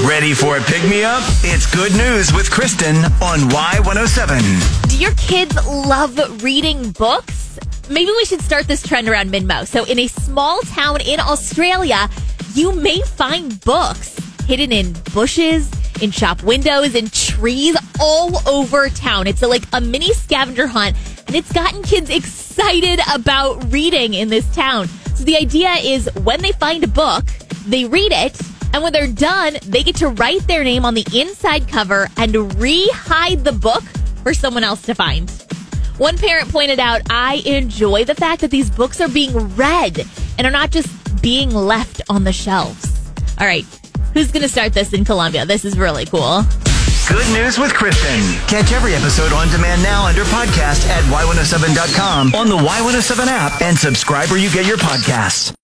Ready for a pick me up? It's good news with Kristen on Y107. Do your kids love reading books? Maybe we should start this trend around MidMo. So, in a small town in Australia, you may find books hidden in bushes, in shop windows, in trees all over town. It's a, like a mini scavenger hunt, and it's gotten kids excited about reading in this town. So, the idea is when they find a book, they read it, and when they're done, they get to write their name on the inside cover and re-hide the book for someone else to find. One parent pointed out, I enjoy the fact that these books are being read and are not just being left on the shelves. All right, who's going to start this in Columbia? This is really cool. Good news with Kristen. Catch every episode on demand now under podcast at y107.com on the Y107 app and subscribe where you get your podcasts.